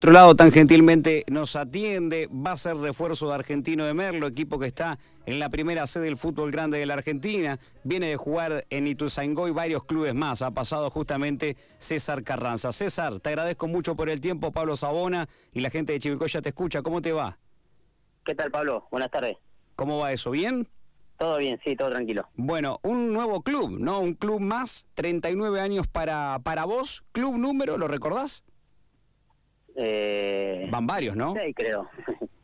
otro lado, tan gentilmente nos atiende, va a ser refuerzo de Argentino de Merlo, equipo que está en la primera sede del fútbol grande de la Argentina, viene de jugar en Ituzaingó y varios clubes más, ha pasado justamente César Carranza. César, te agradezco mucho por el tiempo, Pablo Sabona y la gente de Chivicoya te escucha, ¿cómo te va? ¿Qué tal, Pablo? Buenas tardes. ¿Cómo va eso? ¿Bien? Todo bien, sí, todo tranquilo. Bueno, un nuevo club, ¿no? Un club más, 39 años para, para vos, club número, ¿lo recordás? Eh, Van varios, ¿no? Sí, creo.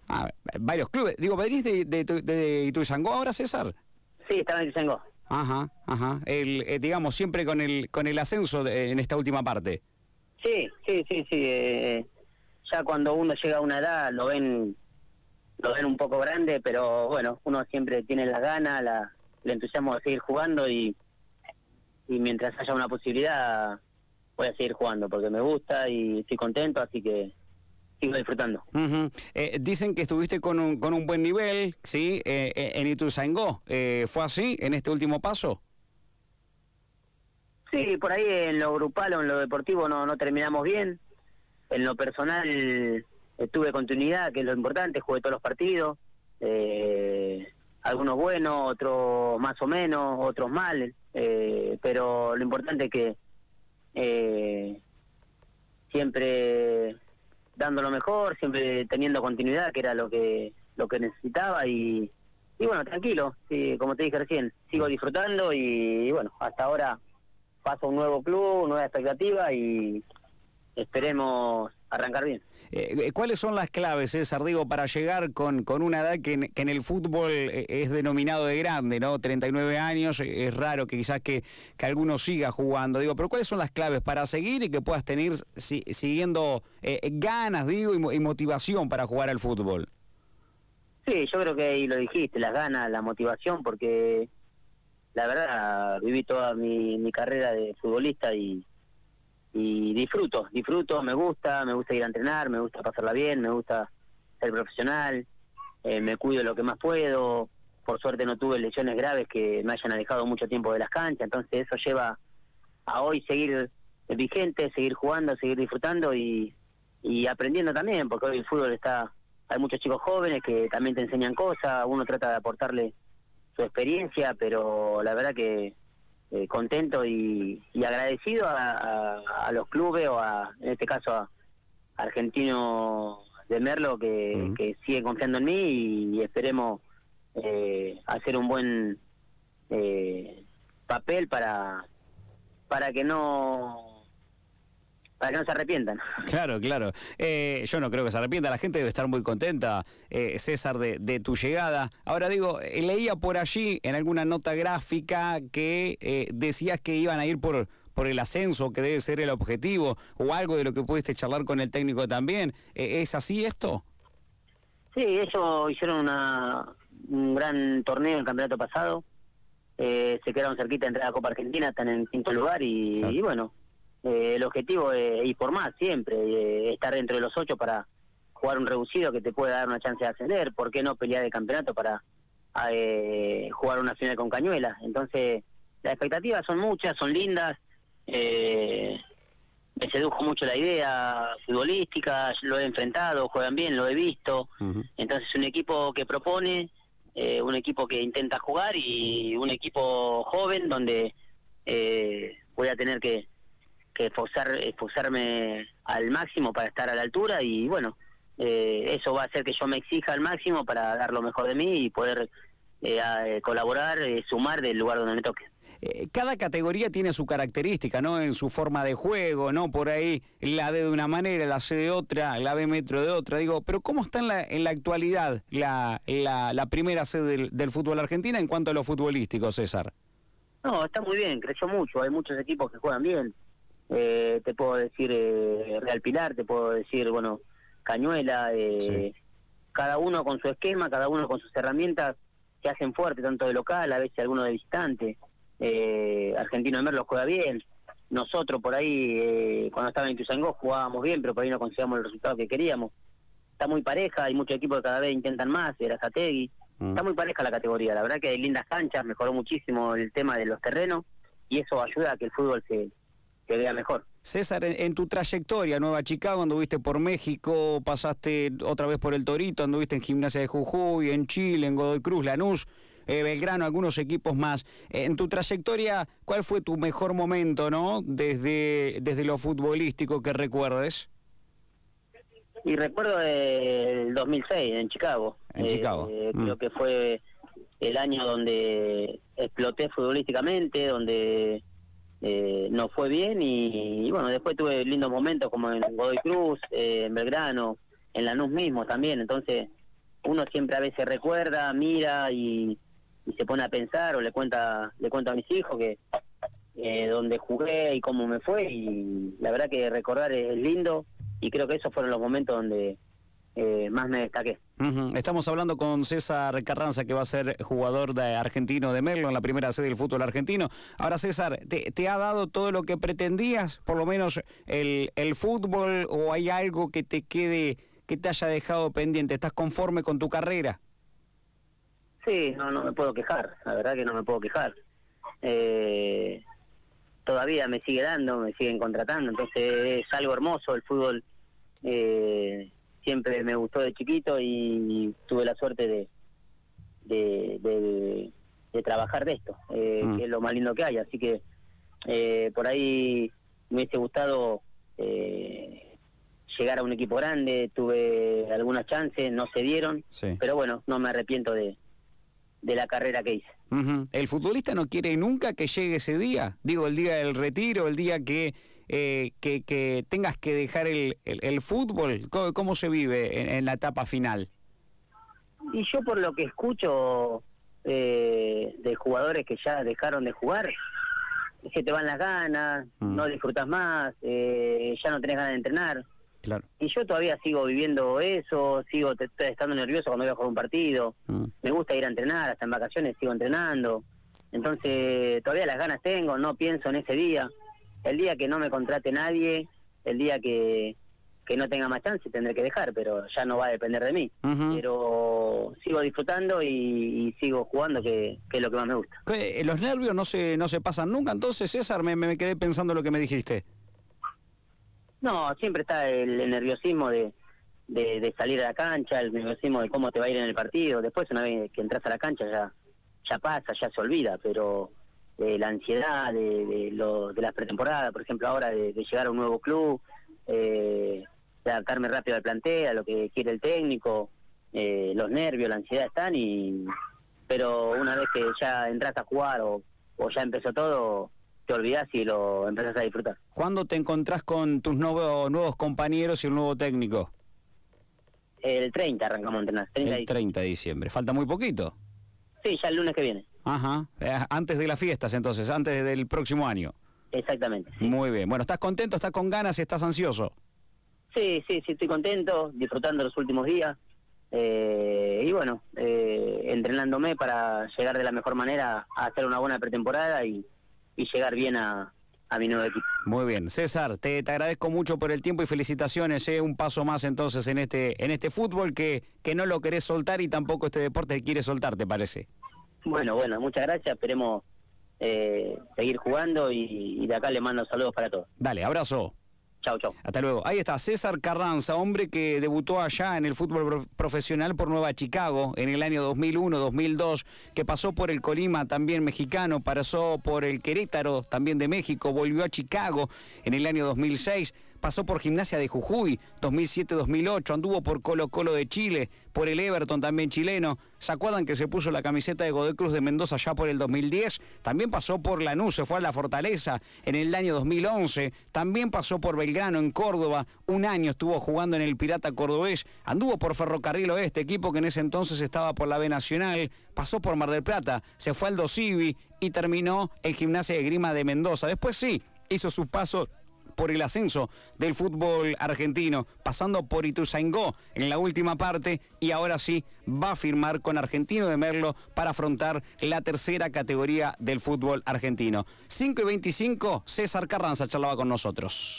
Ah, varios clubes. Digo, ¿venís de, de, de, de Ituzaingó ahora, César? Sí, estaba en Ituzaingó. Ajá, ajá. El, eh, digamos, siempre con el, con el ascenso de- en esta última parte. Sí, sí, sí, sí. eh, ya cuando uno llega a una edad lo ven lo ven un poco grande, pero bueno, uno siempre tiene las ganas, la, el entusiasmo de seguir jugando y, y mientras haya una posibilidad voy a seguir jugando porque me gusta y estoy contento, así que sigo disfrutando. Ujú. Eh, dicen que estuviste con un, con un buen nivel, ¿sí? Eh, eh, en Ituzaingó. Eh, ¿Fue así en este último paso? Sí, por ahí en lo grupal o en lo deportivo no, no terminamos bien. En lo personal tuve continuidad, que es lo importante, jugué todos los partidos. eh, algunos buenos, otros más o menos, otros mal. eh, pero lo importante es que eh, siempre dando lo mejor, siempre teniendo continuidad, que era lo que lo que necesitaba y, y bueno, tranquilo, como te dije recién, sigo disfrutando y, y bueno, hasta ahora paso un nuevo club, nueva expectativa y esperemos arrancar bien. Eh, ¿Cuáles son las claves, César, digo, para llegar con, con una edad que en, que en el fútbol eh, es denominado de grande, ¿no? 39 años, eh, es raro que quizás que, que alguno siga jugando, digo, pero ¿cuáles son las claves para seguir y que puedas tener si- siguiendo eh, ganas, digo, y, y motivación para jugar al fútbol? Sí, yo creo que ahí lo dijiste, las ganas, la motivación, porque la verdad viví toda mi, mi carrera de futbolista y, y disfruto, disfruto, me gusta, me gusta ir a entrenar, me gusta pasarla bien, me gusta ser profesional, eh, me cuido lo que más puedo, por suerte no tuve lesiones graves que me hayan alejado mucho tiempo de las canchas, entonces eso lleva a hoy seguir vigente, seguir jugando, seguir disfrutando y, y aprendiendo también, porque hoy el fútbol está, hay muchos chicos jóvenes que también te enseñan cosas, uno trata de aportarle su experiencia, pero la verdad que eh, contento y, y agradecido a, a- a los clubes o a, en este caso a Argentino de Merlo que, que sigue confiando en mí y, esperemos eh, hacer un buen eh, papel para para que no para que no se arrepientan. Claro, claro. Eh, yo no creo que se arrepienta. La gente debe estar muy contenta, eh, César, de, de tu llegada. Ahora digo, eh, leía por allí en alguna nota gráfica que eh, decías que iban a ir por, por el ascenso, que debe ser el objetivo, o algo de lo que pudiste charlar con el técnico también. Eh, ¿Es así esto? Sí, ellos hicieron una, un gran torneo el campeonato pasado. Se quedaron cerquita de entrar a la Copa Argentina, están en quinto lugar y, Claro. y bueno, eh, el objetivo es más siempre, eh, estar dentro de los ocho para jugar un reducido que te pueda dar una chance de ascender. ¿Por qué no pelear de campeonato para eh, jugar una final con Cañuelas? Entonces, las expectativas son muchas, son lindas. Eh, me sedujo mucho la idea futbolística, lo he enfrentado, juegan bien, lo he visto. Entonces un equipo que propone, eh, un equipo que intenta jugar y un equipo joven donde eh, voy a tener que, que esforzar, esforzarme al máximo para estar a la altura y bueno, eh, eso va a hacer que yo me exija al máximo para dar lo mejor de mí y poder eh, a- eh, colaborar, eh, sumar del lugar donde me toque. Cada categoría tiene su característica, ¿no? En su forma de juego, ¿no? Por ahí la D de una manera, la C de otra, la B metro de otra. Digo, pero ¿cómo está en la, en la actualidad la, la, la primera C del, del fútbol argentino en cuanto a lo futbolístico, César? No, está muy bien, creció mucho, hay muchos equipos que juegan bien. Eh, te puedo decir eh, Real Pilar, te puedo decir, bueno, Cañuela, eh, Sí. cada uno con su esquema, cada uno con sus herramientas que hacen fuerte, tanto de local, a veces alguno de visitante. Eh, Argentino de Merlo juega bien. Nosotros por ahí, eh, cuando estaba en Tuzangó, jugábamos bien, pero por ahí no conseguíamos el resultado que queríamos. Está muy pareja, hay muchos equipos que cada vez intentan más, era Zategui. Mm. Está muy pareja la categoría, la verdad que hay lindas canchas, mejoró muchísimo el tema de los terrenos y eso ayuda a que el fútbol se, que vea mejor. César, en, tu trayectoria, Nueva Chicago, anduviste por México, pasaste otra vez por el Torito, anduviste en Gimnasia de Jujuy, en Chile, en Godoy Cruz, Lanús, eh, Belgrano, algunos equipos más. En tu trayectoria, ¿cuál fue tu mejor momento, no? Desde, desde lo futbolístico que recuerdes. Y recuerdo el 2006 en Chicago. En Chicago. Eh, creo mm. que fue el año donde exploté futbolísticamente, donde eh, no fue bien y, bueno, después tuve lindos momentos como en Godoy Cruz, eh, en Belgrano, en Lanús mismo también, entonces uno siempre a veces recuerda, mira y, se pone a pensar o le cuenta le cuenta a mis hijos que eh, donde jugué y cómo me fue. Y la verdad que recordar es lindo y creo que esos fueron los momentos donde eh, más me destaqué. Estamos hablando con César Carranza, que va a ser jugador de argentino de Merlo en la primera sede del fútbol argentino. Ahora, César, ¿te, ha dado todo lo que pretendías? Por lo menos el, el fútbol, o hay algo que te quede, que te haya dejado pendiente? ¿Estás conforme con tu carrera? Sí, no, no me puedo quejar, la verdad que no me puedo quejar. Eh, todavía me sigue dando, me siguen contratando, entonces es algo hermoso el fútbol. Eh, siempre me gustó de chiquito y tuve la suerte de, de, de, trabajar de esto, eh, mm. que es lo más lindo que hay. Así que eh, por ahí me hubiese gustado eh, llegar a un equipo grande, tuve algunas chances, no se dieron, pero bueno, no me arrepiento de, de la carrera que hice. ¿El futbolista no quiere nunca que llegue ese día? Digo, el día del retiro, el día que eh, que, que, tengas que dejar el, el, fútbol? ¿Cómo, se vive en, la etapa final? Y yo por lo que escucho eh, de jugadores que ya dejaron de jugar, que te van las ganas, mm. no disfrutas más, eh, ya no tenés ganas de entrenar. Claro. Y yo todavía sigo viviendo eso, sigo estando nervioso cuando voy a jugar un partido. Mm. Me gusta ir a entrenar, hasta en vacaciones sigo entrenando. Entonces, todavía las ganas tengo, no pienso en ese día el día que no me contrate nadie, el día que, que no tenga más chance tendré que dejar, pero ya no va a depender de mí. Pero sigo disfrutando y, sigo jugando, que, es lo que más me gusta. ¿Los nervios no se, no se pasan nunca? Entonces, César, me, me quedé pensando lo que me dijiste. No, siempre está el, nerviosismo de, de, salir a la cancha, el nerviosismo de cómo te va a ir en el partido. Después, una vez que entras a la cancha, ya, ya pasa, ya se olvida, pero de la ansiedad de, de, lo, de las pretemporadas, por ejemplo, ahora de, llegar a un nuevo club, eh, de adaptarme rápido al plantel, a lo que quiere el técnico, eh, los nervios, la ansiedad están, y pero una vez que ya entras a jugar o, o ya empezó todo, te olvidas y lo empezás a disfrutar. ¿Cuándo te encontrás con tus nuevos, nuevos compañeros y un nuevo técnico? El 30 arrancamos a entrenar. el 30 de diciembre. ¿Falta muy poquito? Sí, ya el lunes que viene. Ajá, eh, antes de las fiestas entonces, antes del próximo año. Exactamente. Muy bien, bueno, ¿estás contento, estás con ganas estás ansioso? Sí, sí, sí, estoy contento, disfrutando los últimos días. Eh, y bueno, eh, entrenándome para llegar de la mejor manera a hacer una buena pretemporada y, llegar bien a, mi nuevo equipo. Muy bien, César, te, te agradezco mucho por el tiempo y felicitaciones, eh, un paso más entonces en este en este fútbol que, que no lo querés soltar y tampoco este deporte quiere soltar, ¿te parece? Bueno, bueno, muchas gracias. Esperemos eh, seguir jugando y, de acá le mando saludos para todos. Dale, abrazo. Chau, chau. Hasta luego. Ahí está César Carranza, hombre que debutó allá en el fútbol profesional por Nueva Chicago en el año 2001-2002, que pasó por el Colima también mexicano, pasó por el Querétaro también de México, volvió a Chicago en el año 2006 pasó por Gimnasia de Jujuy 2007-2008, anduvo por Colo Colo de Chile, por el Everton también chileno. ¿Se acuerdan que se puso la camiseta de Godoy Cruz de Mendoza ya por el 2010? También pasó por Lanús, se fue a la Fortaleza en el año 2011. También pasó por Belgrano en Córdoba. Un año estuvo jugando en el Pirata Cordobés. Anduvo por Ferrocarril Oeste, equipo que en ese entonces estaba por la B Nacional. Pasó por Mar del Plata, se fue al Dosivi y terminó el Gimnasia de Grima de Mendoza. Después sí, hizo su paso por el ascenso del fútbol argentino, pasando por Ituzaingó en la última parte y ahora sí va a firmar con Argentino de Merlo para afrontar la tercera categoría del fútbol argentino. 5 y 25, César Carranza charlaba con nosotros.